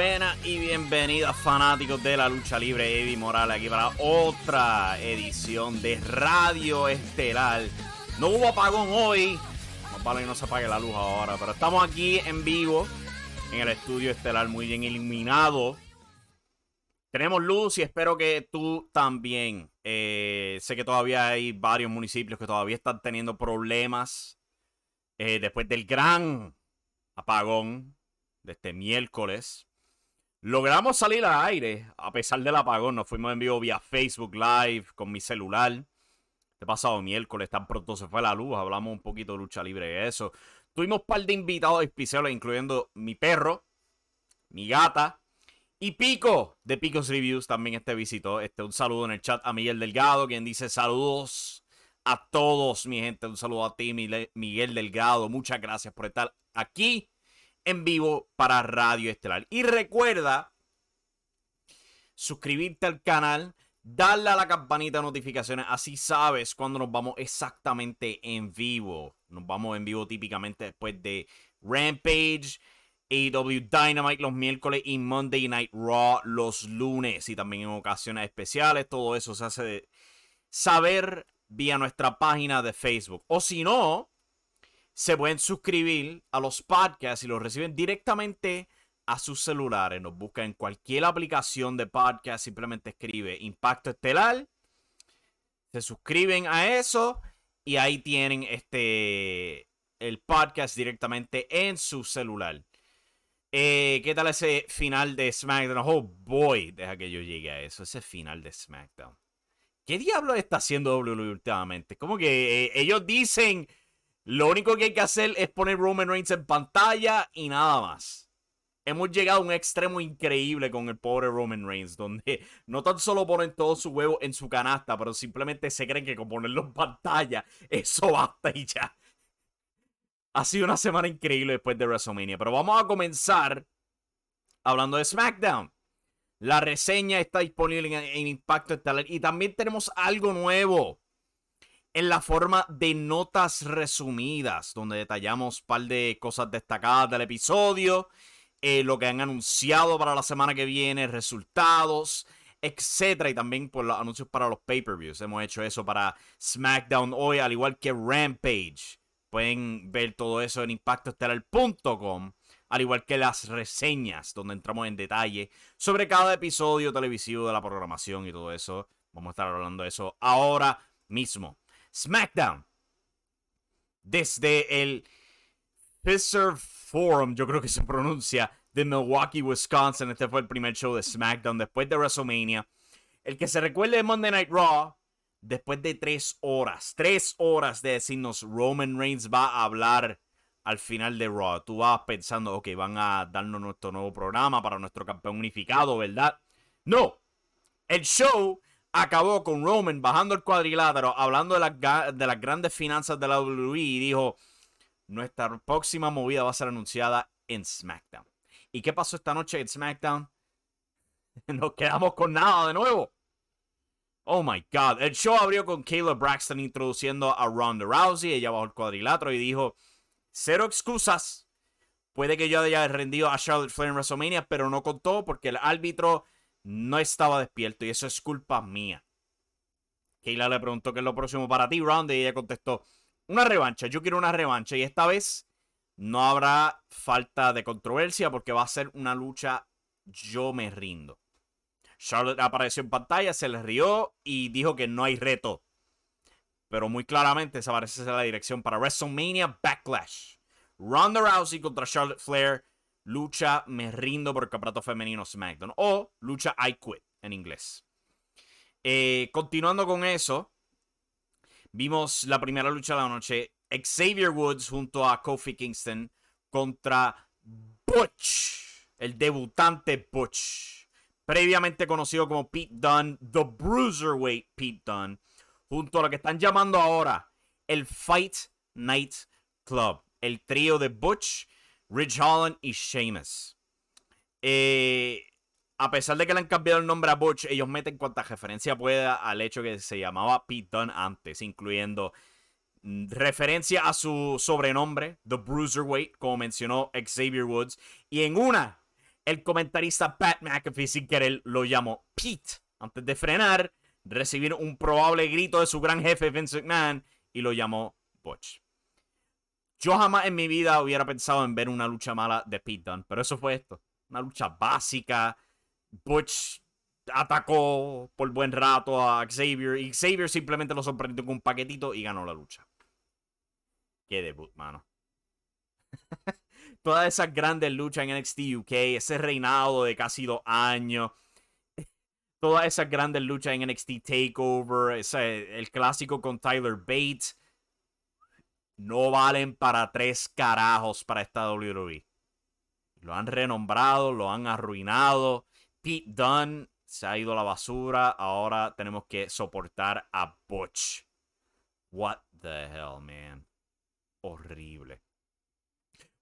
buenas y bienvenidas fanáticos de la lucha libre. Eddie Morales aquí para otra edición de Radio Estelar. No hubo apagón hoy, más vale que no se apague la luz ahora, pero estamos aquí en vivo en el estudio estelar muy bien iluminado. Tenemos luz y espero que tú también. Eh, sé que todavía hay varios municipios que todavía están teniendo problemas eh, después del gran apagón de este miércoles. Logramos salir al aire a pesar del apagón. Nos fuimos en vivo vía Facebook Live con mi celular. Este pasado miércoles, tan pronto se fue la luz. Hablamos un poquito de lucha libre de eso. Tuvimos un par de invitados especiales, incluyendo mi perro, mi gata y Pico de Picos Reviews. También este visitó. Este, un saludo en el chat a Miguel Delgado, quien dice saludos a todos, mi gente. Un saludo a ti, Miguel Delgado. Muchas gracias por estar aquí en vivo para Radio Estelar. Y recuerda suscribirte al canal, darle a la campanita de notificaciones, así sabes cuando nos vamos exactamente en vivo. Nos vamos en vivo típicamente después de Rampage, AW Dynamite los miércoles y Monday Night Raw los lunes y también en ocasiones especiales. Todo eso se hace saber vía nuestra página de Facebook. O si no, se pueden suscribir a los podcasts y los reciben directamente a sus celulares. Nos buscan en cualquier aplicación de podcast, simplemente escribe Impacto Estelar. Se suscriben a eso y ahí tienen este el podcast directamente en su celular. Eh, ¿Qué tal ese final de SmackDown? Oh boy, deja que yo llegue a eso. Ese final de SmackDown. ¿Qué diablo está haciendo WWE últimamente? Como que eh, ellos dicen lo único que hay que hacer es poner Roman Reigns en pantalla y nada más. Hemos llegado a un extremo increíble con el pobre Roman Reigns, donde no tan solo ponen todo su huevo en su canasta, pero simplemente se creen que con ponerlo en pantalla, eso basta y ya. Ha sido una semana increíble después de WrestleMania, pero vamos a comenzar hablando de SmackDown. La reseña está disponible en, en Impacto Estelar y también tenemos algo nuevo en la forma de notas resumidas, donde detallamos un par de cosas destacadas del episodio, eh, lo que han anunciado para la semana que viene, resultados, etcétera, y también por los anuncios para los pay-per-views. Hemos hecho eso para SmackDown hoy, al igual que Rampage. Pueden ver todo eso en impactoestelar.com, al igual que las reseñas, donde entramos en detalle sobre cada episodio televisivo de la programación y todo eso. Vamos a estar hablando de eso ahora mismo. SmackDown. Desde el Fisher Forum, yo creo que se pronuncia, de Milwaukee, Wisconsin. Este fue el primer show de SmackDown después de WrestleMania. El que se recuerde de Monday Night Raw, después de tres horas, tres horas de decirnos Roman Reigns va a hablar al final de Raw. Tú vas pensando, ok, van a darnos nuestro nuevo programa para nuestro campeón unificado, ¿verdad? No. El show acabó con Roman bajando el cuadrilátero, hablando de las, de las grandes finanzas de la WWE y dijo, nuestra próxima movida va a ser anunciada en SmackDown. ¿Y qué pasó esta noche en SmackDown? Nos quedamos con nada de nuevo. Oh my God. El show abrió con Kayla Braxton introduciendo a Ronda Rousey. Ella bajó el cuadrilátero y dijo: Cero excusas. Puede que yo haya rendido a Charlotte Flair en WrestleMania, pero no contó porque el árbitro no estaba despierto y eso es culpa mía. Kayla le preguntó qué es lo próximo para ti, Ronda, y ella contestó, una revancha, yo quiero una revancha y esta vez no habrá falta de controversia porque va a ser una lucha yo me rindo. Charlotte apareció en pantalla, se le rió y dijo que no hay reto. Pero muy claramente esa parece ser la dirección para WrestleMania Backlash. Ronda Rousey contra Charlotte Flair lucha Me rindo por el femenino SmackDown o lucha I quit en inglés. Eh, continuando con eso, vimos la primera lucha de la noche. Xavier Woods junto a Kofi Kingston contra Butch, el debutante Butch, previamente conocido como Pete Dunne, The Bruiserweight Pete Dunne, junto a lo que están llamando ahora el Fight Night Club, el trío de Butch, Rich Holland y Sheamus. Eh, a pesar de que le han cambiado el nombre a Butch, ellos meten cuanta referencia pueda al hecho que se llamaba Pete Dunne antes, incluyendo mm, referencia a su sobrenombre, The Bruiserweight, como mencionó Xavier Woods. Y en una, El comentarista Pat McAfee sin querer lo llamó Pete antes de frenar, recibir un probable grito de su gran jefe Vince McMahon y lo llamó Butch. Yo jamás en mi vida hubiera pensado en ver una lucha mala de Pete Dunne, pero eso fue esto. Una lucha básica. Butch atacó por buen rato a Xavier y Xavier simplemente lo sorprendió con un paquetito y ganó la lucha. Qué debut, mano. Todas esas grandes luchas en NXT UK, ese reinado de casi dos años, todas esas grandes luchas en NXT Takeover, ese, el clásico con Tyler Bates, no valen para tres carajos para esta WWE. Lo han renombrado, lo han arruinado. Pete Dunne se ha ido a la basura. Ahora tenemos que soportar a Butch. What the hell, man. Horrible.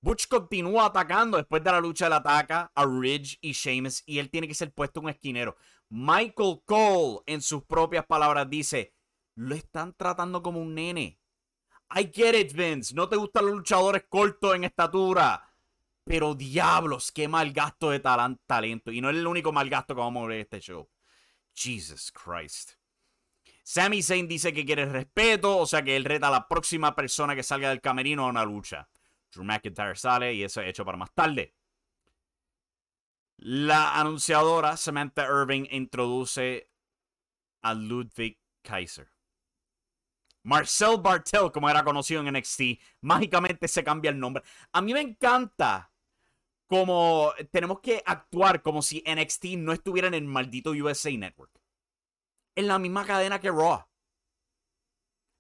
Butch continúa atacando. Después de la lucha, él ataca a Ridge y Sheamus. Y él tiene que ser puesto un esquinero. Michael Cole, en sus propias palabras, dice: Lo están tratando como un nene. I get it, Vince. No te gustan los luchadores cortos en estatura. Pero diablos, qué mal gasto de talento. Y no es el único mal gasto que vamos a ver en este show. Jesus Christ. Sami Zayn dice que quiere respeto, o sea que él reta a la próxima persona que salga del camerino a una lucha. Drew McIntyre sale y eso es hecho para más tarde. La anunciadora Samantha Irving introduce a Ludwig Kaiser. Marcel Bartel, como era conocido en NXT, mágicamente se cambia el nombre. A mí me encanta como tenemos que actuar como si NXT no estuviera en el maldito USA Network. En la misma cadena que Raw.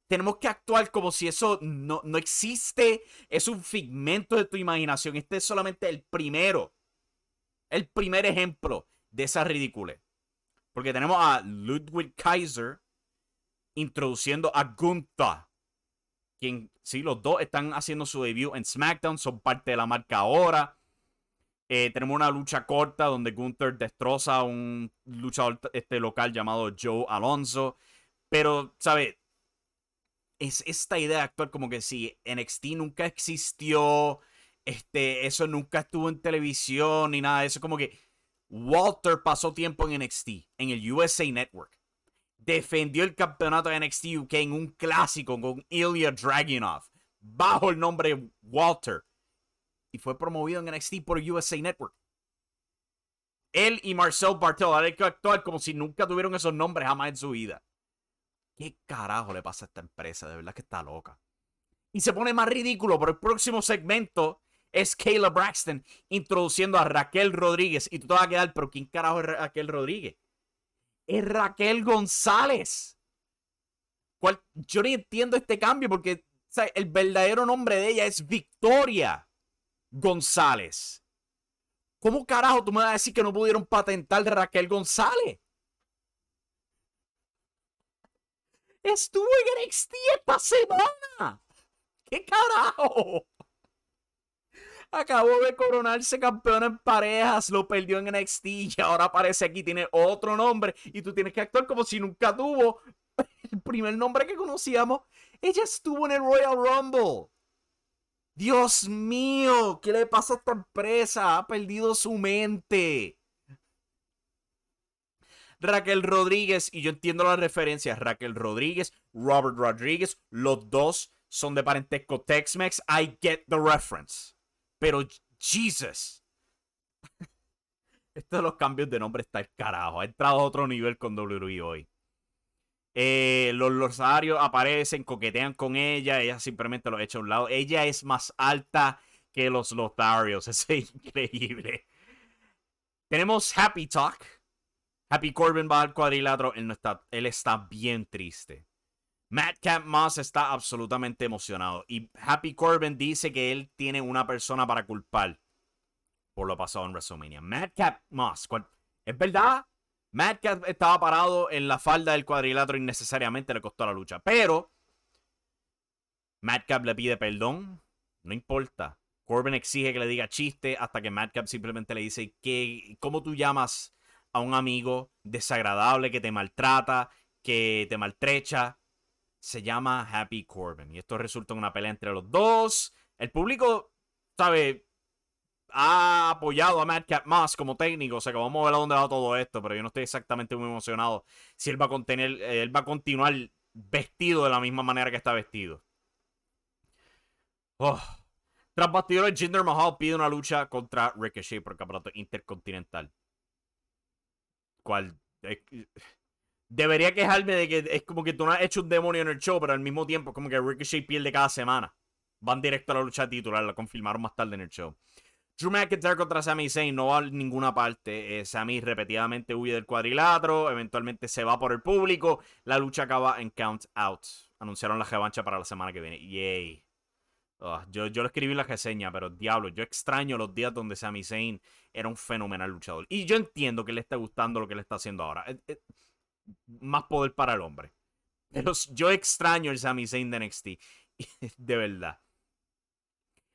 Tenemos que actuar como si eso no, no existe. Es un figmento de tu imaginación. Este es solamente el primero. El primer ejemplo de esa ridícula. Porque tenemos a Ludwig Kaiser introduciendo a Gunther. Quien, sí, los dos están haciendo su debut en SmackDown. Son parte de la marca ahora. Eh, tenemos una lucha corta donde Gunther destroza a un luchador este, local llamado Joe Alonso. Pero, ¿sabes? Es esta idea de actuar como que si NXT nunca existió, este, eso nunca estuvo en televisión ni nada de eso. Como que Walter pasó tiempo en NXT, en el USA Network. Defendió el campeonato de NXT UK en un clásico con Ilya Dragunov, bajo el nombre Walter y fue promovido en NXT por USA Network. Él y Marcel Bartel hay que actuar como si nunca tuvieron esos nombres jamás en su vida. ¿Qué carajo le pasa a esta empresa? De verdad que está loca. Y se pone más ridículo, pero el próximo segmento es Kayla Braxton introduciendo a Raquel Rodríguez. Y tú te vas a quedar, pero ¿quién carajo es Raquel Rodríguez? Es Raquel González. Yo ni entiendo este cambio porque el verdadero nombre de ella es Victoria. González. ¿Cómo carajo tú me vas a decir que no pudieron patentar Raquel González? Estuvo en NXT esta semana. ¿Qué carajo? Acabó de coronarse campeón en parejas, lo perdió en NXT y ahora aparece aquí, tiene otro nombre y tú tienes que actuar como si nunca tuvo el primer nombre que conocíamos. Ella estuvo en el Royal Rumble. Dios mío, ¿qué le pasa a esta empresa? Ha perdido su mente. Raquel Rodríguez, y yo entiendo las referencias, Raquel Rodríguez, Robert Rodríguez, los dos son de parentesco Tex-Mex. I get the reference. Pero, Jesus. Esto de los cambios de nombre está el carajo. Ha entrado a otro nivel con WWE hoy. Eh, los Losarios aparecen, coquetean con ella, ella simplemente lo echa a un lado. Ella es más alta que los Lotharios, es increíble. Tenemos Happy Talk. Happy Corbin va al cuadrilátero, él, no está, él está bien triste. Madcap Moss está absolutamente emocionado. Y Happy Corbin dice que él tiene una persona para culpar por lo pasado en WrestleMania. Madcap Moss, ¿es verdad? Madcap estaba parado en la falda del cuadrilátero innecesariamente le costó la lucha. Pero Madcap le pide perdón. No importa. Corbin exige que le diga chiste hasta que Madcap simplemente le dice que cómo tú llamas a un amigo desagradable que te maltrata, que te maltrecha. Se llama Happy Corbin. Y esto resulta en una pelea entre los dos. El público, sabe, ha apoyado a Madcap Moss como técnico, o sea que vamos a ver a dónde va todo esto, pero yo no estoy exactamente muy emocionado si él va a contener, eh, él va a continuar vestido de la misma manera que está vestido. Oh. Tras bastidores, Jinder Mahal pide una lucha contra Ricochet por el campeonato intercontinental. Cual eh, debería quejarme de que es como que tú no has hecho un demonio en el show, pero al mismo tiempo como que Ricochet pierde cada semana. Van directo a la lucha titular, la confirmaron más tarde en el show. Drew McIntyre contra Sami Zayn no va a ninguna parte. Eh, Sami repetidamente huye del cuadrilátero, eventualmente se va por el público. La lucha acaba en count out. Anunciaron la revancha para la semana que viene. Yay. yo, yo lo escribí en la reseña, pero diablo, yo extraño los días donde Sami Zayn era un fenomenal luchador. Y yo entiendo que le está gustando lo que le está haciendo ahora. Eh, eh, más poder para el hombre. Pero yo extraño el Sami Zayn de NXT. de verdad.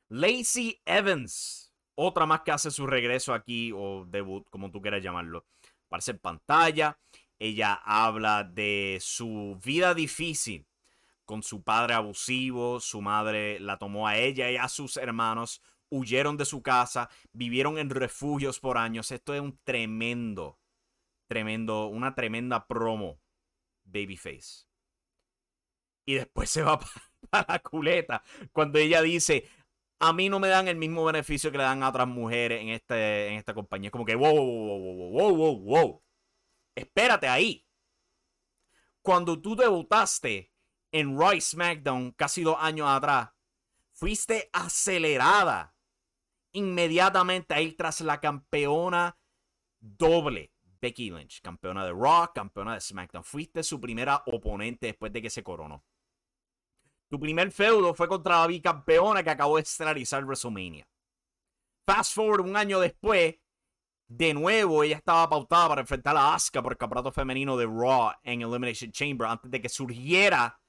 Lacey Evans otra más que hace su regreso aquí, o debut, como tú quieras llamarlo. Aparece en pantalla. Ella habla de su vida difícil con su padre abusivo. Su madre la tomó a ella y a sus hermanos. Huyeron de su casa. Vivieron en refugios por años. Esto es un tremendo, tremendo, una tremenda promo. Babyface. Y después se va para la culeta. Cuando ella dice, a mí no me dan el mismo beneficio que le dan a otras mujeres en, este, en esta compañía. Es como que, wow, wow, wow, wow, wow, wow. Espérate ahí. Cuando tú debutaste en Raw SmackDown casi dos años atrás, fuiste acelerada inmediatamente a ir tras la campeona doble. Becky Lynch, campeona de Raw, campeona de SmackDown. Fuiste su primera oponente después de que se coronó. Tu primer feudo fue contra la bicampeona que acabó de estelarizar WrestleMania. Fast forward un año después, de nuevo ella estaba pautada para enfrentar a Asuka por el campeonato femenino de Raw en Elimination Chamber antes de que surgiera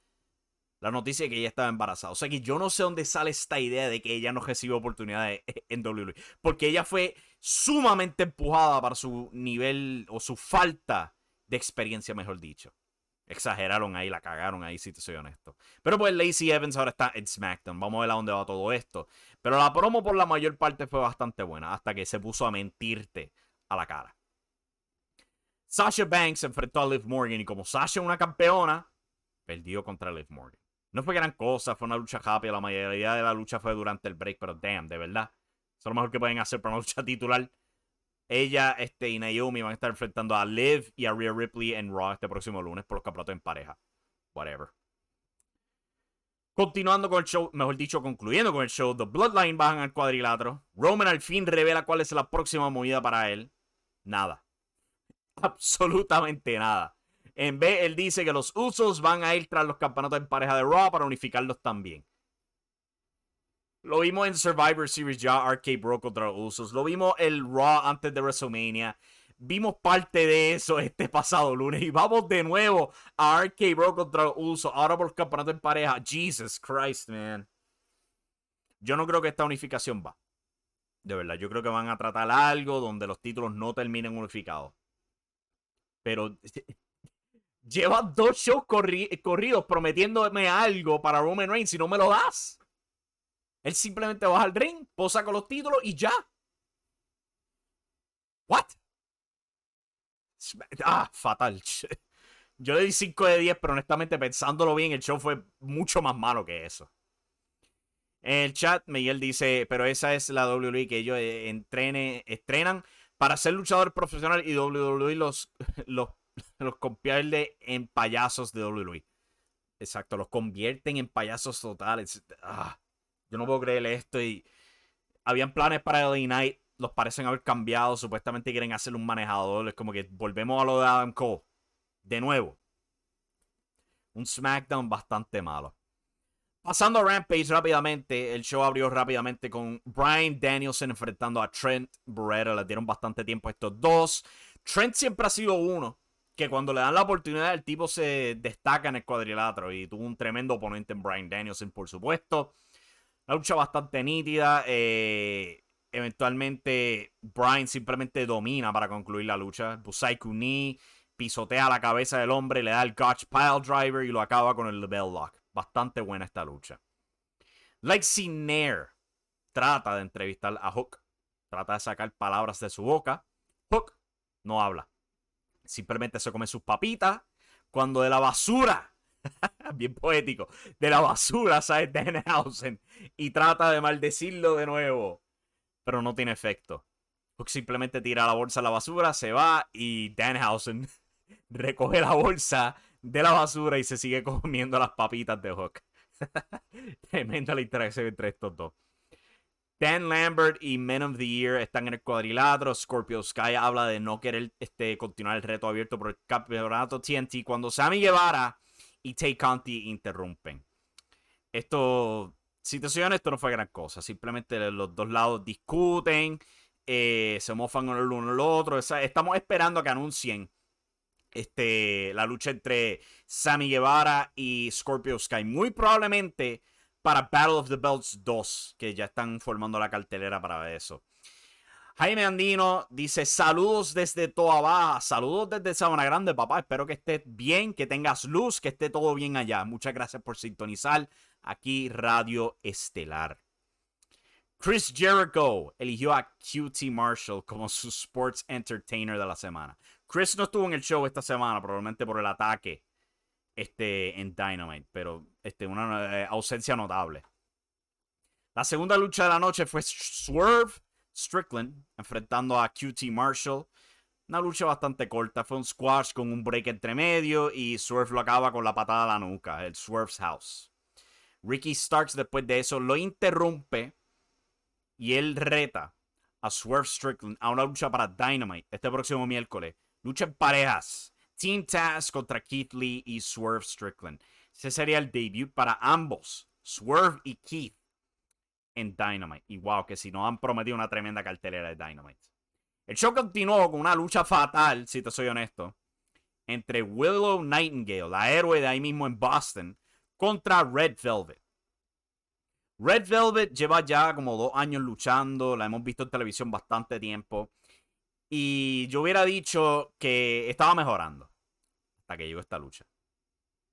la noticia de que ella estaba embarazada. O sea que yo no sé dónde sale esta idea de que ella no recibe oportunidades en WWE. Porque ella fue sumamente empujada para su nivel o su falta de experiencia, mejor dicho. Exageraron ahí, la cagaron ahí, si te soy honesto. Pero pues Lacey Evans ahora está en SmackDown. Vamos a ver a dónde va todo esto. Pero la promo por la mayor parte fue bastante buena. Hasta que se puso a mentirte a la cara. Sasha Banks enfrentó a Liv Morgan. Y como Sasha es una campeona, perdió contra Liv Morgan. No fue gran cosa, fue una lucha rápida. La mayoría de la lucha fue durante el break. Pero damn, de verdad. Eso es lo mejor que pueden hacer para una lucha titular. Ella este, y Naomi van a estar enfrentando a Liv y a Rhea Ripley en Raw este próximo lunes por los campeonatos en pareja. Whatever. Continuando con el show, mejor dicho, concluyendo con el show, The Bloodline bajan al cuadrilátero. Roman al fin revela cuál es la próxima movida para él. Nada. Absolutamente nada. En vez, él dice que los usos van a ir tras los campeonatos en pareja de Raw para unificarlos también. Lo vimos en Survivor Series ya, Arcade Bro contra Usos. Lo vimos el Raw antes de WrestleMania. Vimos parte de eso este pasado lunes. Y vamos de nuevo a Arcade Bro contra los Usos. Ahora por el campeonato en pareja. Jesus Christ, man. Yo no creo que esta unificación va. De verdad, yo creo que van a tratar algo donde los títulos no terminen unificados. Pero lleva dos shows corridos prometiéndome algo para Roman Reigns y no me lo das. Él simplemente baja al ring, posa con los títulos y ya. ¿What? Ah, fatal. Yo le di 5 de 10, pero honestamente pensándolo bien, el show fue mucho más malo que eso. En el chat, Miguel dice, pero esa es la WWE que ellos eh, entrene, estrenan para ser luchador profesional y WWE los, los, los convierte en payasos de WWE. Exacto, los convierten en payasos totales. Ah. Yo no puedo creerle esto. Y habían planes para el Night. Los parecen haber cambiado. Supuestamente quieren hacerle un manejador. Es como que volvemos a lo de Adam Cole. De nuevo. Un SmackDown bastante malo. Pasando a Rampage rápidamente, el show abrió rápidamente con Brian Danielson enfrentando a Trent Beretta. Le dieron bastante tiempo a estos dos. Trent siempre ha sido uno que cuando le dan la oportunidad el tipo se destaca en el cuadrilátero y tuvo un tremendo oponente en Brian Danielson, por supuesto. Una lucha bastante nítida. Eh, eventualmente, Brian simplemente domina para concluir la lucha. Busai Kuni pisotea la cabeza del hombre, le da el Gotch Pile Driver y lo acaba con el Bell Lock. Bastante buena esta lucha. Lexi Nair trata de entrevistar a Hook trata de sacar palabras de su boca. Hook no habla. Simplemente se come sus papitas. Cuando de la basura, bien poético, de la basura sale Danhausen y trata de maldecirlo de nuevo. Pero no tiene efecto. Hook simplemente tira la bolsa a la basura, se va y Danhausen recoge la bolsa de la basura y se sigue comiendo las papitas de Hook. Tremenda la interacción entre estos dos. Dan Lambert y Men of the Year están en el cuadrilátero. Scorpio Sky habla de no querer este, continuar el reto abierto por el campeonato TNT cuando Sammy Guevara y Tay Conti interrumpen. Esto, si te soy honesto, no fue gran cosa. Simplemente los dos lados discuten, eh, se mofan el uno al otro. estamos esperando a que anuncien este, la lucha entre Sammy Guevara y Scorpio Sky. Muy probablemente para Battle of the Belts 2, que ya están formando la cartelera para eso. Jaime Andino dice: Saludos desde Toa Baja, saludos desde Sabana Grande, papá. Espero que estés bien, que tengas luz, que esté todo bien allá. Muchas gracias por sintonizar aquí Radio Estelar. Chris Jericho eligió a QT Marshall como su Sports Entertainer de la semana. Chris no estuvo en el show esta semana, probablemente por el ataque este, en Dynamite, pero este, una eh, ausencia notable. La segunda lucha de la noche fue Swerve Strickland enfrentando a QT Marshall. Una lucha bastante corta, fue un squash con un break entre medio y Swerve lo acaba con la patada a la nuca, el Swerve's House. Ricky Starks después de eso lo interrumpe y él reta a Swerve Strickland a una lucha para Dynamite este próximo miércoles. Lucha en parejas. Team Taz contra Keith Lee y Swerve Strickland. Ese sería el debut para ambos, Swerve y Keith, en Dynamite. Y wow, que si no han prometido una tremenda cartelera de Dynamite. El show continuó con una lucha fatal, si te soy honesto, entre Willow Nightingale, la héroe de ahí mismo en Boston, contra Red Velvet. Red Velvet lleva ya como dos años luchando, la hemos visto en televisión bastante tiempo. Y yo hubiera dicho que estaba mejorando hasta que llegó esta lucha.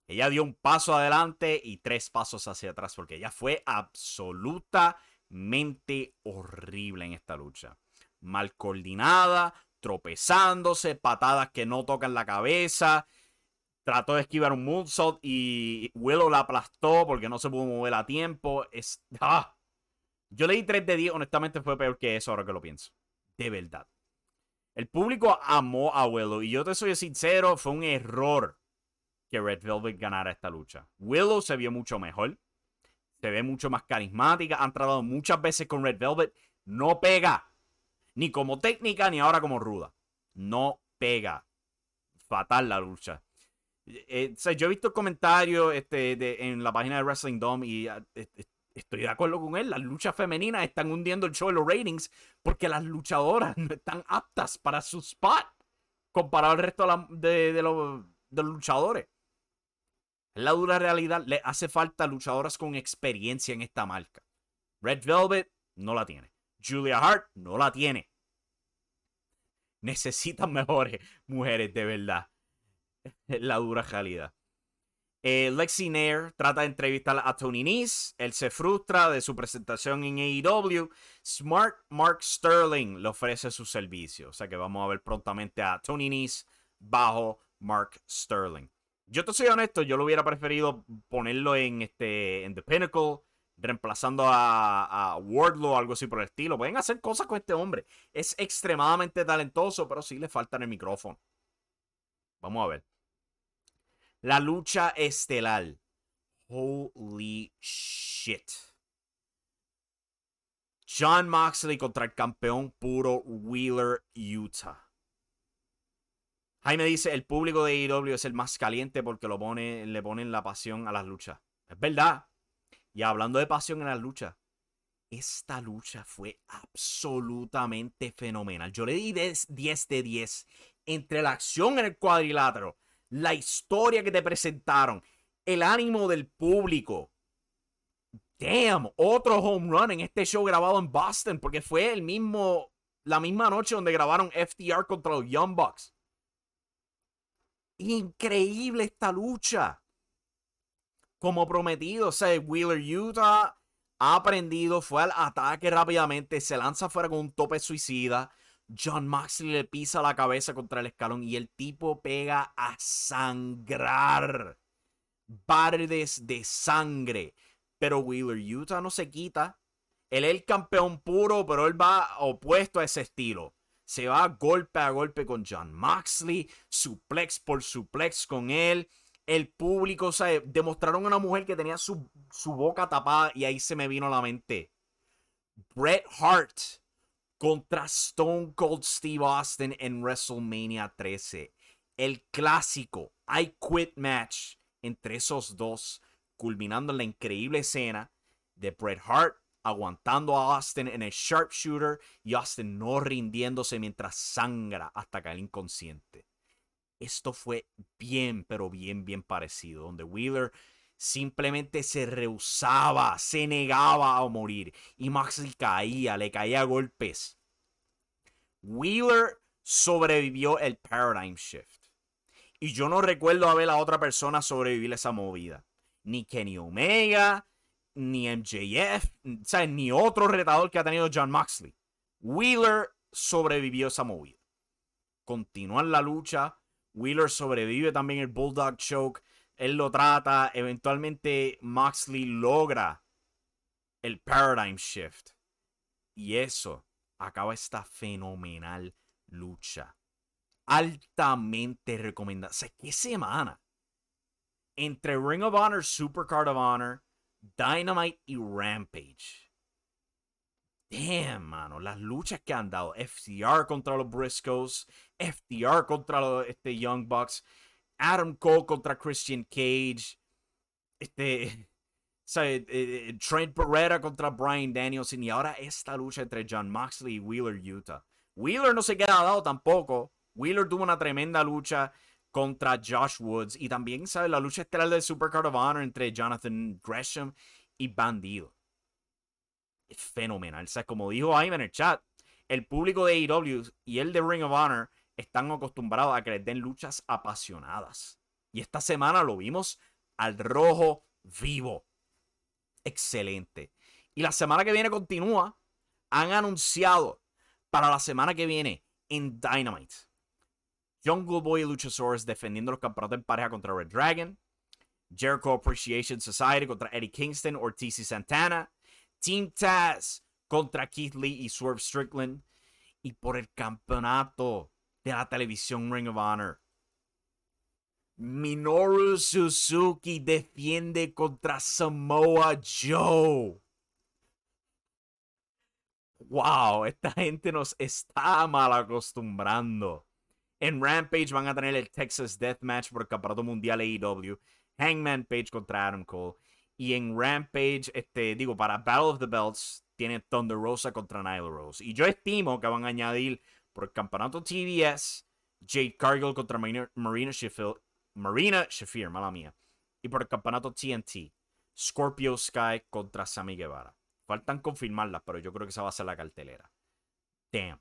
Ella dio un paso adelante y tres pasos hacia atrás porque ella fue absolutamente horrible en esta lucha. Mal coordinada, tropezándose, patadas que no tocan la cabeza. Trató de esquivar un moonsault y Willow la aplastó porque no se pudo mover a tiempo. Es, ¡ah! Yo le di 3 de 10, honestamente fue peor que eso ahora que lo pienso. De verdad. El público amó a Willow y yo te soy sincero, fue un error que Red Velvet ganara esta lucha. Willow se vio mucho mejor, se ve mucho más carismática, han tratado muchas veces con Red Velvet, no pega, ni como técnica ni ahora como ruda. No pega. Fatal la lucha. Eh, eh, yo he visto comentarios este, en la página de Wrestling Dome y ah, estoy de acuerdo con él. Las luchas femeninas están hundiendo el show en los ratings porque las luchadoras no están aptas para su spot comparado al resto de, los, luchadores. La dura realidad. Le hace falta luchadoras con experiencia en esta marca. Red Velvet no la tiene. Julia Hart no la tiene. Necesitan mejores mujeres de verdad. Es la dura realidad. Eh, Lexi Nair trata de entrevistar a Tony Nese. Él se frustra de su presentación en AEW. Smart Mark Sterling le ofrece su servicio. O sea que vamos a ver prontamente a Tony Nese bajo Mark Sterling. Yo te soy honesto, yo lo hubiera preferido ponerlo en, este, en The Pinnacle, reemplazando a, a Wardlow o algo así por el estilo. Pueden hacer cosas con este hombre. Es extremadamente talentoso, pero sí le falta en el micrófono. Vamos a ver. La lucha estelar. Holy shit. John Moxley contra el campeón puro Wheeler, Utah. Jaime dice, el público de AEW es el más caliente porque le ponen la pasión a las luchas. Es verdad. Y hablando de pasión en las luchas, esta lucha fue absolutamente fenomenal. Yo le di 10 de 10 entre la acción en el cuadrilátero, la historia que te presentaron, el ánimo del público. Damn, otro home run en este show grabado en Boston, porque fue la misma noche donde grabaron FTR contra los Young Bucks. Increíble esta lucha. Como prometido, o sea, Wheeler Utah ha aprendido, fue al ataque rápidamente, se lanza fuera con un tope suicida. John Moxley le pisa la cabeza contra el escalón y el tipo pega a sangrar. Bardes de sangre. Pero Wheeler Utah no se quita. Él es el campeón puro, pero él va opuesto a ese estilo. Se va golpe a golpe con John Moxley, suplex por suplex con él el público, o sea, demostraron a una mujer que tenía su, boca tapada y ahí se me vino a la mente. Bret Hart contra Stone Cold Steve Austin en WrestleMania 13. El clásico I Quit match entre esos dos, culminando en la increíble escena de Bret Hart aguantando a Austin en el sharpshooter y Austin no rindiéndose mientras sangra hasta caer inconsciente esto fue bien, pero bien, bien parecido, donde Wheeler simplemente se rehusaba, se negaba a morir y Maxi caía, le caía a golpes. Wheeler sobrevivió el Paradigm Shift. Y yo no recuerdo a ver a otra persona sobrevivir esa movida. Ni Kenny Omega, ni MJF, ni otro retador que ha tenido John Moxley. Wheeler sobrevivió esa movida. Continúan la lucha Wheeler sobrevive también el Bulldog Choke. Él lo trata. Eventualmente Moxley logra el Paradigm Shift. Y eso acaba esta fenomenal lucha. Altamente recomendada. O sea, ¿qué semana? Entre Ring of Honor, Supercard of Honor, Dynamite y Rampage. Damn, mano, las luchas que han dado. FTR contra los Briscoes, FTR contra los este, Young Bucks, Adam Cole contra Christian Cage, este, eh, eh, Trent Beretta contra Brian Danielson y ahora esta lucha entre John Moxley y Wheeler Utah. Wheeler no se queda dado tampoco. Wheeler tuvo una tremenda lucha contra Josh Woods y también, ¿sabes? La lucha estelar del Supercard of Honor entre Jonathan Gresham y Bandido fenomenal. O como dijo Jaime en el chat, el público de AEW y el de Ring of Honor están acostumbrados a que les den luchas apasionadas. Y esta semana lo vimos al rojo vivo. Excelente. Y la semana que viene continúa. Han anunciado para la semana que viene en Dynamite. Jungle Boy y Luchasaurus defendiendo los campeonatos en pareja contra Red Dragon. Jericho Appreciation Society contra Eddie Kingston, Ortiz y Santana. Team Taz contra Keith Lee y Swerve Strickland. Y por el campeonato de la televisión Ring of Honor. Minoru Suzuki defiende contra Samoa Joe. Wow, esta gente nos está mal acostumbrando. En Rampage van a tener el Texas Deathmatch por el Campeonato Mundial AEW. Hangman Page contra Adam Cole. Y en Rampage, este, digo, para Battle of the Belts, tiene Thunder Rosa contra Nyla Rose. Y yo estimo que van a añadir por el campeonato TBS, Jade Cargill contra Marina, Sheffield, Marina Shafir, mala mía. Y por el campeonato TNT, Scorpio Sky contra Sammy Guevara. Faltan confirmarlas, pero yo creo que esa va a ser la cartelera. Damn.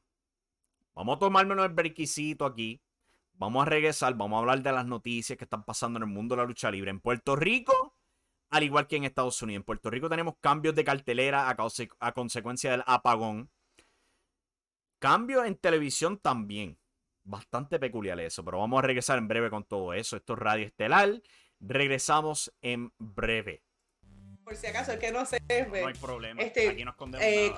Vamos a tomarme el brequisito aquí. Vamos a regresar, vamos a hablar de las noticias que están pasando en el mundo de la lucha libre. En Puerto Rico, al igual que en Estados Unidos. En Puerto Rico tenemos cambios de cartelera a, consecuencia del apagón. Cambio en televisión también. Bastante peculiar eso, pero vamos a regresar en breve con todo eso. Esto es Radio Estelar. Regresamos en breve. Por si acaso, es que no sé. No hay problema. Este, Aquí nos escondemos. Eh,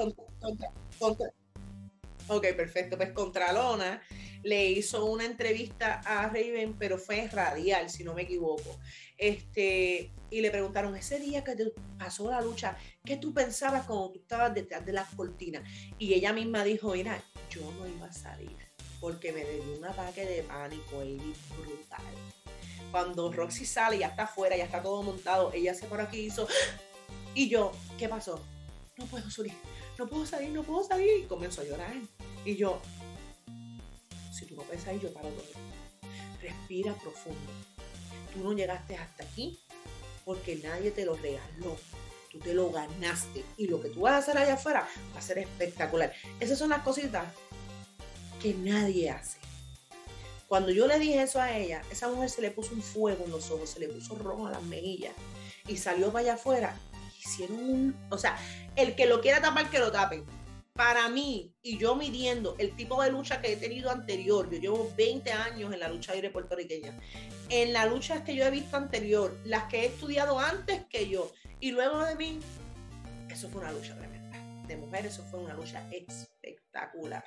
ok, perfecto. Pues Contralona le hizo una entrevista a Raven, pero fue radial, si no me equivoco. Este, y le preguntaron, ese día que pasó la lucha, ¿qué tú pensabas cuando tú estabas detrás de las cortinas? Y ella misma dijo, mira, yo no iba a salir, porque me dio un ataque de pánico, y brutal. Cuando Roxy sale, ya está afuera, ya está todo montado, ella se por aquí hizo, y yo, ¿qué pasó? No puedo salir, no puedo salir, no puedo salir. Y comenzó a llorar. Y yo, si tú no puedes salir, yo paro todo. Respira profundo tú no llegaste hasta aquí porque nadie te lo regaló. Tú te lo ganaste. Y lo que tú vas a hacer allá afuera va a ser espectacular. Esas son las cositas que nadie hace. Cuando yo le dije eso a ella, esa mujer se le puso un fuego en los ojos, se le puso rojo a las mejillas y salió para allá afuera hicieron un, o sea, el que lo quiera tapar, que lo tapen. Para mí, y yo midiendo el tipo de lucha que he tenido anterior, yo llevo 20 años en la lucha libre puertorriqueña, en la lucha que yo he visto anterior, las que he estudiado antes que yo, y luego de mí, eso fue una lucha tremenda. De mujeres, eso fue una lucha espectacular.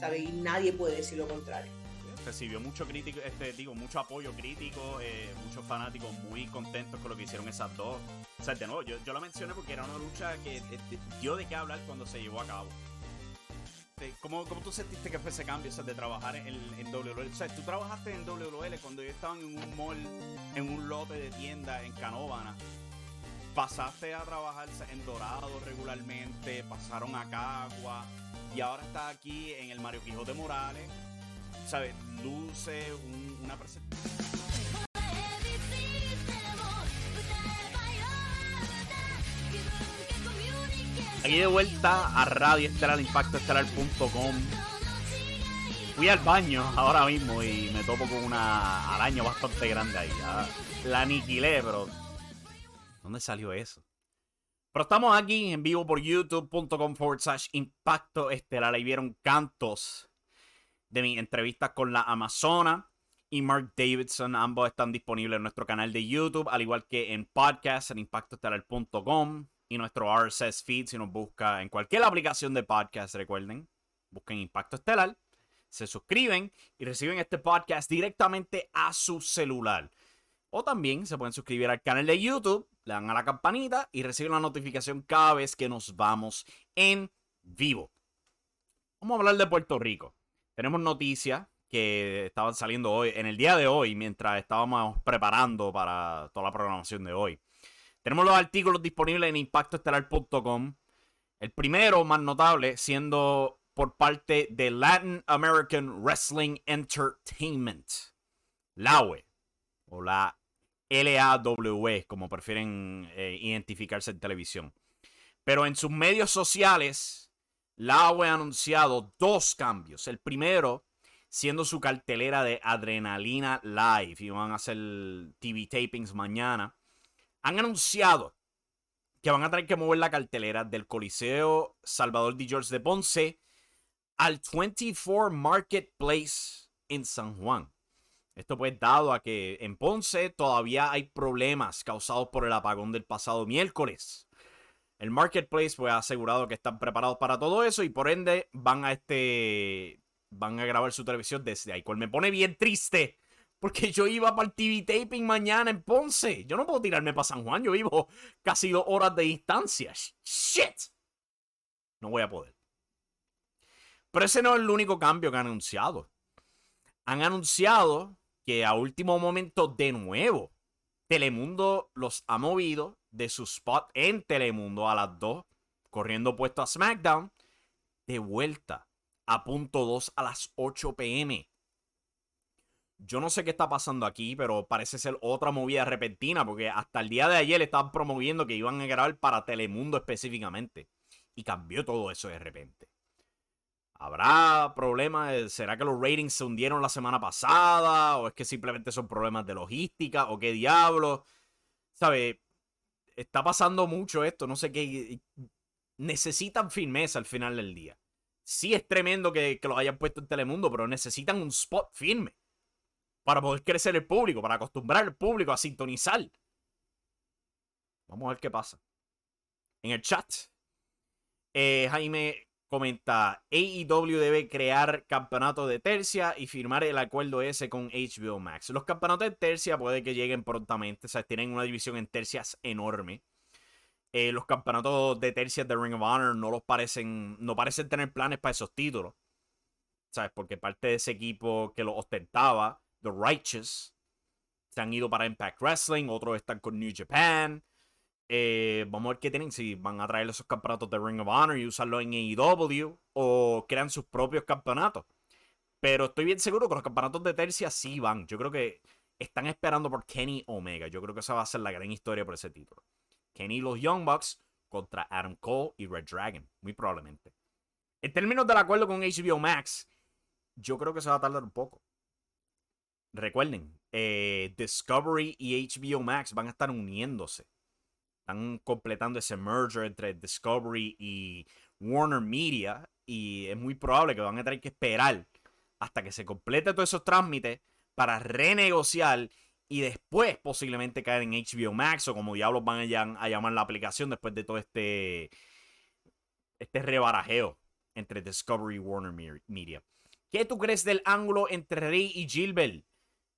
¿Sabes? Y nadie puede decir lo contrario recibió mucho crítico, este, digo, mucho apoyo crítico, eh, muchos fanáticos muy contentos con lo que hicieron esas dos. O sea, de nuevo, yo, yo lo mencioné porque era una lucha que eh, dio de qué hablar cuando se llevó a cabo. ¿Cómo, ¿Cómo, tú sentiste que fue ese cambio de trabajar en, en WL? O sea, tú trabajaste en WL cuando yo estaba en un mall, en un lote de tienda en Canóvana. Pasaste a trabajar en Dorado regularmente, pasaron a Cagua y ahora estás aquí en el Mario Quijote Morales ¿sabes? Luce una presentación. Aquí de vuelta a Radio Estelar, Impacto Estelar.com. Fui al baño ahora mismo y me topo con una araña bastante grande ahí. La aniquilé, pero. ¿Dónde salió eso? Pero estamos aquí en vivo por youtube.com forward slash impacto estelar. Ahí vieron cantos de mis entrevistas con la Amazona y Mark Davidson. Ambos están disponibles en nuestro canal de YouTube, al igual que en podcast en impactoestelar.com y nuestro RSS feed si nos busca en cualquier aplicación de podcast, recuerden, busquen Impacto Estelar, se suscriben y reciben este podcast directamente a su celular. O también se pueden suscribir al canal de YouTube, le dan a la campanita y reciben la notificación cada vez que nos vamos en vivo. Vamos a hablar de Puerto Rico tenemos noticias que estaban saliendo hoy, en el día de hoy, mientras estábamos preparando para toda la programación de hoy. Tenemos los artículos disponibles en impactoestelar.com. El primero, más notable, siendo por parte de Latin American Wrestling Entertainment, LAWE, o la LAW, como prefieren eh, identificarse en televisión. Pero en sus medios sociales la ha anunciado dos cambios. El primero siendo su cartelera de Adrenalina Live y van a hacer TV tapings mañana. Han anunciado que van a tener que mover la cartelera del Coliseo Salvador de George de Ponce al 24 Marketplace en San Juan. Esto pues dado a que en Ponce todavía hay problemas causados por el apagón del pasado miércoles. El marketplace pues ha asegurado que están preparados para todo eso y por ende van a este van a grabar su televisión desde ahí, me pone bien triste. Porque yo iba para el TV taping mañana en Ponce. Yo no puedo tirarme para San Juan. Yo vivo casi dos horas de distancia. Shit. No voy a poder. Pero ese no es el único cambio que han anunciado. Han anunciado que a último momento, de nuevo, Telemundo los ha movido de su spot en Telemundo a las 2, corriendo puesto a SmackDown, de vuelta a punto 2 a las 8 pm. Yo no sé qué está pasando aquí, pero parece ser otra movida repentina, porque hasta el día de ayer estaban promoviendo que iban a grabar para Telemundo específicamente. Y cambió todo eso de repente. ¿Habrá problemas? ¿Será que los ratings se hundieron la semana pasada? ¿O es que simplemente son problemas de logística? ¿O qué diablo? ¿Sabe? está pasando mucho esto, no sé qué. Necesitan firmeza al final del día. Sí es tremendo que, que lo hayan puesto en Telemundo, pero necesitan un spot firme para poder crecer el público, para acostumbrar al público a sintonizar. Vamos a ver qué pasa. En el chat, eh, Jaime comenta, AEW debe crear campeonato de tercia y firmar el acuerdo ese con HBO Max. Los campeonatos de tercia puede que lleguen prontamente, o tienen una división en tercias enorme. Eh, los campeonatos de tercias de Ring of Honor no los parecen, no parecen tener planes para esos títulos. ¿Sabes? Porque parte de ese equipo que lo ostentaba, The Righteous, se han ido para Impact Wrestling, otros están con New Japan. Eh, vamos a ver qué tienen, si van a traer esos campeonatos de Ring of Honor y usarlo en AEW o crean sus propios campeonatos. Pero estoy bien seguro que los campeonatos de tercia sí van. Yo creo que están esperando por Kenny Omega. Yo creo que esa va a ser la gran historia por ese título. Kenny y los Young Bucks contra Adam Cole y Red Dragon, muy probablemente. En términos del acuerdo con HBO Max, yo creo que se va a tardar un poco. Recuerden, eh, Discovery y HBO Max van a estar uniéndose Están completando ese merger entre Discovery y Warner Media. Y es muy probable que van a tener que esperar hasta que se complete todos esos trámites para renegociar y después posiblemente caer en HBO Max o como diablos van a, llamar la aplicación después de todo este, este rebarajeo entre Discovery y Warner Media. ¿Qué tú crees del ángulo entre Rey y Gilbert?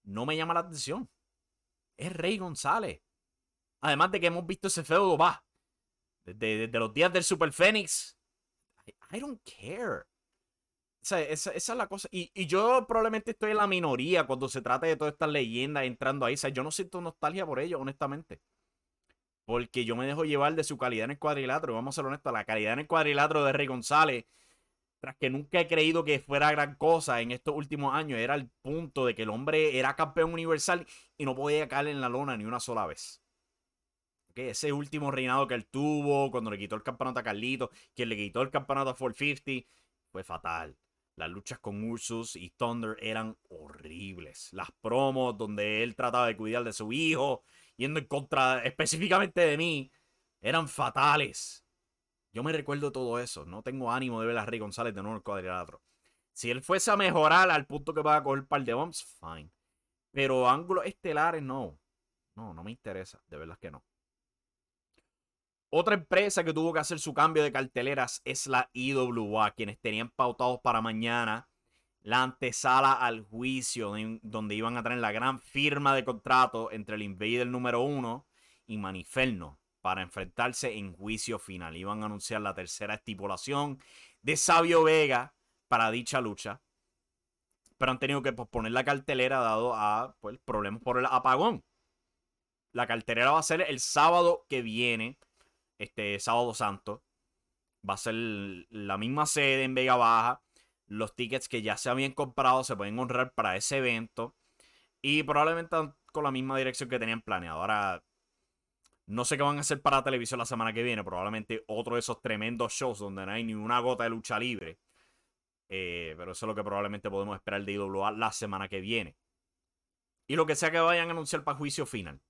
No me llama la atención. Es Rey González. Además de que hemos visto ese feudo, va. Desde, los días del Super Fénix. I, don't care. esa, es la cosa. Y, yo probablemente estoy en la minoría cuando se trata de todas estas leyendas entrando ahí. O sea, yo no siento nostalgia por ello, honestamente. Porque yo me dejo llevar de su calidad en el cuadrilátero. Vamos a ser honestos, la calidad en el cuadrilátero de Rey González, tras que nunca he creído que fuera gran cosa en estos últimos años, era el punto de que el hombre era campeón universal y no podía caer en la lona ni una sola vez. Ese último reinado que él tuvo, cuando le quitó el campeonato a Carlito, quien le quitó el campeonato a 450, fue fatal. Las luchas con Ursus y Thunder eran horribles. Las promos donde él trataba de cuidar de su hijo yendo en contra específicamente de mí, eran fatales. Yo me recuerdo todo eso. No tengo ánimo de ver a Rey González de nuevo en el cuadrilátero. Si él fuese a mejorar al punto que va a coger un par de bombs, fine. Pero ángulos estelares, no. No, no me interesa. De verdad que no. Otra empresa que tuvo que hacer su cambio de carteleras es la IWA, quienes tenían pautados para mañana la antesala al juicio donde iban a tener la gran firma de contrato entre el Invader número uno y Maniferno para enfrentarse en juicio final. Iban a anunciar la tercera estipulación de Sabio Vega para dicha lucha. Pero han tenido que posponer la cartelera dado a pues, problemas por el apagón. La cartelera va a ser el sábado que viene, este sábado santo. Va a ser la misma sede en Vega Baja los tickets que ya se habían comprado se pueden honrar para ese evento. Y probablemente con la misma dirección que tenían planeado. Ahora, no sé qué van a hacer para televisión la semana que viene. Probablemente otro de esos tremendos shows donde no hay ni una gota de lucha libre. Eh, pero eso es lo que probablemente podemos esperar de IWA la semana que viene. Y lo que sea que vayan a anunciar para juicio final.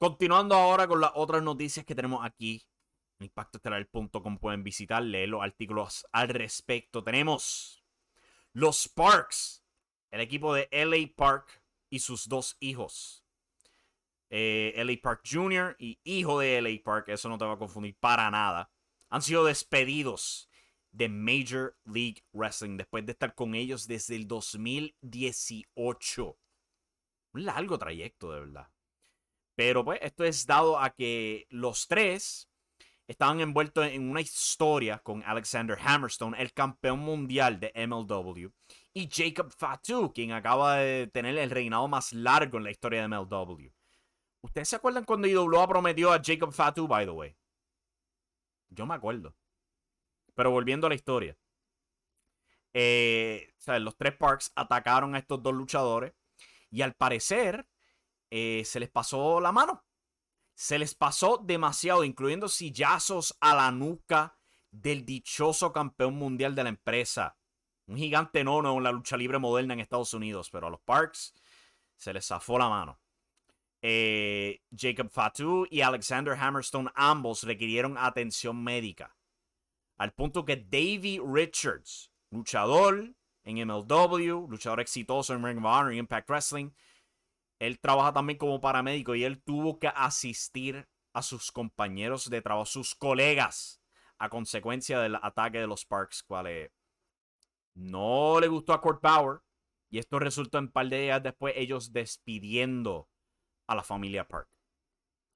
Continuando ahora con las otras noticias que tenemos aquí impactoestelar.com pueden visitar, leer los artículos al respecto. Tenemos los Parks, el equipo de LA Park y sus dos hijos. Eh, LA Park Jr. y hijo de LA Park, eso no te va a confundir para nada, han sido despedidos de Major League Wrestling después de estar con ellos desde el 2018. Un largo trayecto, de verdad. Pero pues esto es dado a que los tres estaban envueltos en una historia con Alexander Hammerstone, el campeón mundial de MLW, y Jacob Fatu, quien acaba de tener el reinado más largo en la historia de MLW. ¿Ustedes se acuerdan cuando IWA prometió a Jacob Fatu, by the way? Yo me acuerdo. Pero volviendo a la historia. Eh, los tres Parks atacaron a estos dos luchadores y al parecer eh, se les pasó la mano se les pasó demasiado, incluyendo sillazos a la nuca del dichoso campeón mundial de la empresa. Un gigante nono en la lucha libre moderna en Estados Unidos, pero a los Parks se les zafó la mano. Eh, Jacob Fatu y Alexander Hammerstone ambos requirieron atención médica. Al punto que Davey Richards, luchador en MLW, luchador exitoso en Ring of Honor y Impact Wrestling, él trabaja también como paramédico y él tuvo que asistir a sus compañeros de trabajo, sus colegas, a consecuencia del ataque de los Sparks, cuales no le gustó a Kurt Bauer. Y esto resultó en un par de días después ellos despidiendo a la familia Park.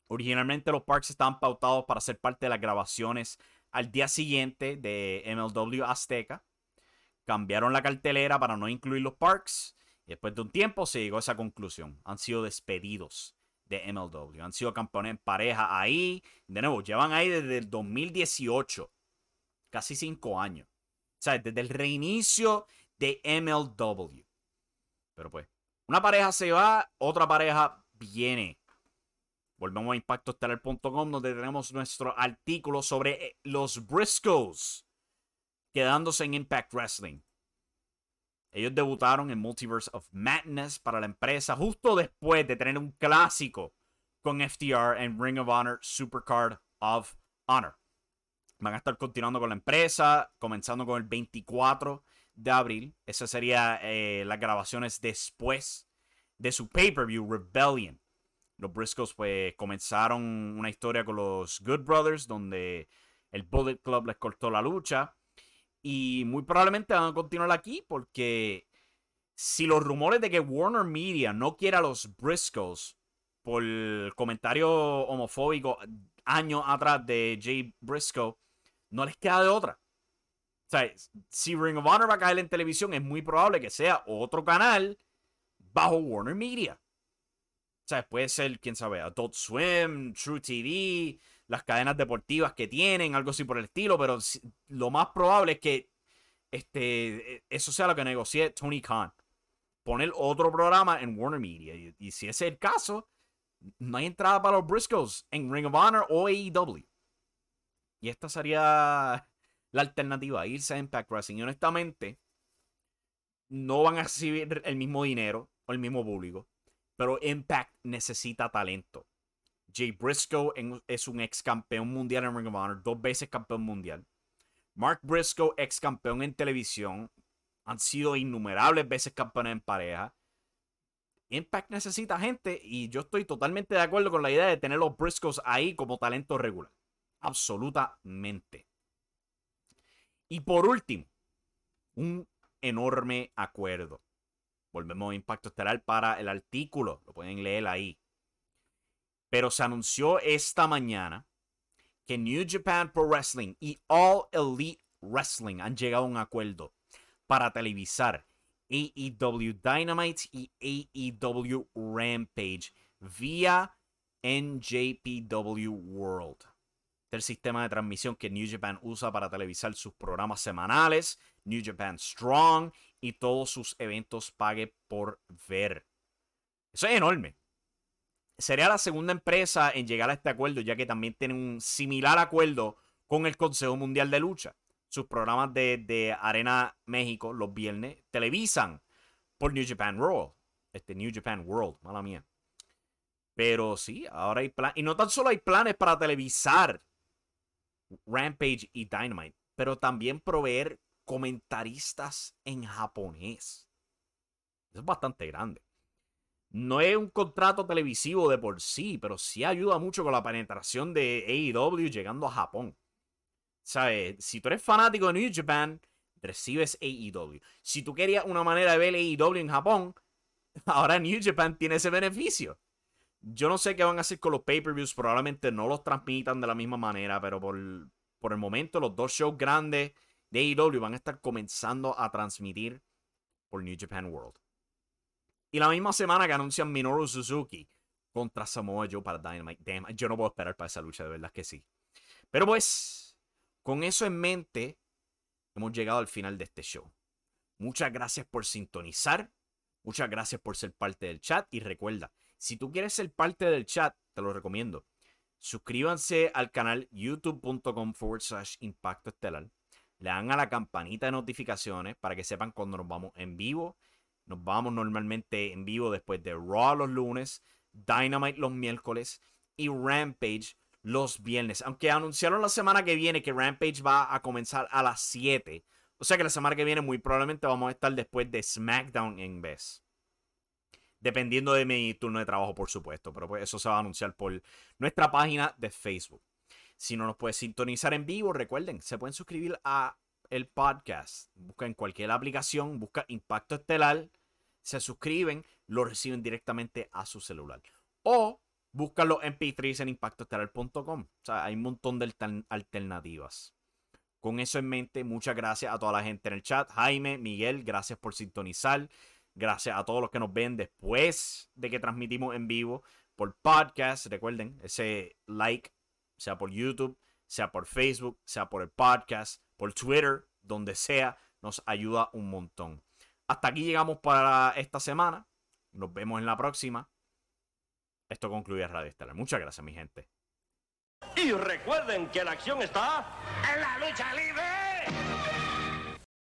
Originalmente los Parks estaban pautados para ser parte de las grabaciones al día siguiente de MLW Azteca. Cambiaron la cartelera para no incluir los Parks y después de un tiempo se llegó a esa conclusión. Han sido despedidos de MLW. Han sido campeones en pareja ahí. De nuevo, llevan ahí desde el 2018. Casi cinco años. O sea, desde el reinicio de MLW. Pero pues, una pareja se va, otra pareja viene. Volvemos a impactoestelar.com donde tenemos nuestro artículo sobre los Briscoes quedándose en Impact Wrestling. Ellos debutaron en Multiverse of Madness para la empresa justo después de tener un clásico con FTR en Ring of Honor Supercard of Honor. Van a estar continuando con la empresa, comenzando con el 24 de abril. Esas serían eh, las grabaciones después de su pay-per-view Rebellion. Los Briscoes pues comenzaron una historia con los Good Brothers donde el Bullet Club les cortó la lucha. Y muy probablemente van a continuar aquí porque si los rumores de que Warner Media no quiera a los Briscoes por comentario homofóbico años atrás de Jay Briscoe, no les queda de otra. O sea, si Ring of Honor va a caer en televisión, es muy probable que sea otro canal bajo Warner Media. O sea, puede ser, quién sabe, Adult Swim, True TV, las cadenas deportivas que tienen, algo así por el estilo, pero lo más probable es que este, e, eso sea lo que negocie Tony Khan. Poner otro programa en Warner Media. Y, si ese es el caso, no hay entrada para los Briscoes en Ring of Honor o AEW. Y esta sería la alternativa, irse a Impact Wrestling. Y honestamente, no van a recibir el mismo dinero o el mismo público. Pero Impact necesita talento. Jay Briscoe es un ex campeón mundial en Ring of Honor, dos veces campeón mundial. Mark Briscoe, ex campeón en televisión, han sido innumerables veces campeones en pareja. Impact necesita gente y yo estoy totalmente de acuerdo con la idea de tener los Briscoes ahí como talento regular. Absolutamente. Y por último, un enorme acuerdo. Volvemos a Impacto Estelar para el artículo. Lo pueden leer ahí. Pero se anunció esta mañana que New Japan Pro Wrestling y All Elite Wrestling han llegado a un acuerdo para televisar AEW Dynamite y AEW Rampage vía NJPW World. Este el sistema de transmisión que New Japan usa para televisar sus programas semanales, New Japan Strong y todos sus eventos pague por ver. Eso es enorme sería la segunda empresa en llegar a este acuerdo, ya que también tienen un similar acuerdo con el Consejo Mundial de Lucha. Sus programas de, Arena México los viernes televisan por New Japan World. Este New Japan World, mala mía. Pero sí, ahora hay planes. Y no tan solo hay planes para televisar Rampage y Dynamite, pero también proveer comentaristas en japonés. Eso es bastante grande. No es un contrato televisivo de por sí, pero sí ayuda mucho con la penetración de AEW llegando a Japón. ¿Sabes? Si tú eres fanático de New Japan, recibes AEW. Si tú querías una manera de ver AEW en Japón, ahora New Japan tiene ese beneficio. Yo no sé qué van a hacer con los pay-per-views, probablemente no los transmitan de la misma manera, pero por, por el momento los dos shows grandes de AEW van a estar comenzando a transmitir por New Japan World. Y la misma semana que anuncian Minoru Suzuki contra Samoa Joe para Dynamite. yo no puedo esperar para esa lucha, de verdad que sí. Pero pues, con eso en mente, hemos llegado al final de este show. Muchas gracias por sintonizar. Muchas gracias por ser parte del chat. Y recuerda, si tú quieres ser parte del chat, te lo recomiendo. Suscríbanse al canal youtube.com forward slash impacto estelar. Le dan a la campanita de notificaciones para que sepan cuando nos vamos en vivo nos vamos normalmente en vivo después de Raw los lunes, Dynamite los miércoles y Rampage los viernes. Aunque anunciaron la semana que viene que Rampage va a comenzar a las 7. O sea que la semana que viene muy probablemente vamos a estar después de SmackDown en vez. Dependiendo de mi turno de trabajo, por supuesto. Pero pues eso se va a anunciar por nuestra página de Facebook. Si no nos puedes sintonizar en vivo, recuerden, se pueden suscribir a el podcast. Busca en cualquier aplicación, busca Impacto Estelar, se suscriben, lo reciben directamente a su celular. O búscalo en MP3 en impactoestelar.com. O sea, hay un montón de alternativas. Con eso en mente, muchas gracias a toda la gente en el chat. Jaime, Miguel, gracias por sintonizar. Gracias a todos los que nos ven después de que transmitimos en vivo por podcast. Recuerden, ese like, sea por YouTube, sea por Facebook, sea por el podcast por Twitter, donde sea, nos ayuda un montón. Hasta aquí llegamos para esta semana. Nos vemos en la próxima. Esto concluye Radio Estelar. Muchas gracias, mi gente. Y recuerden que la acción está en la lucha libre.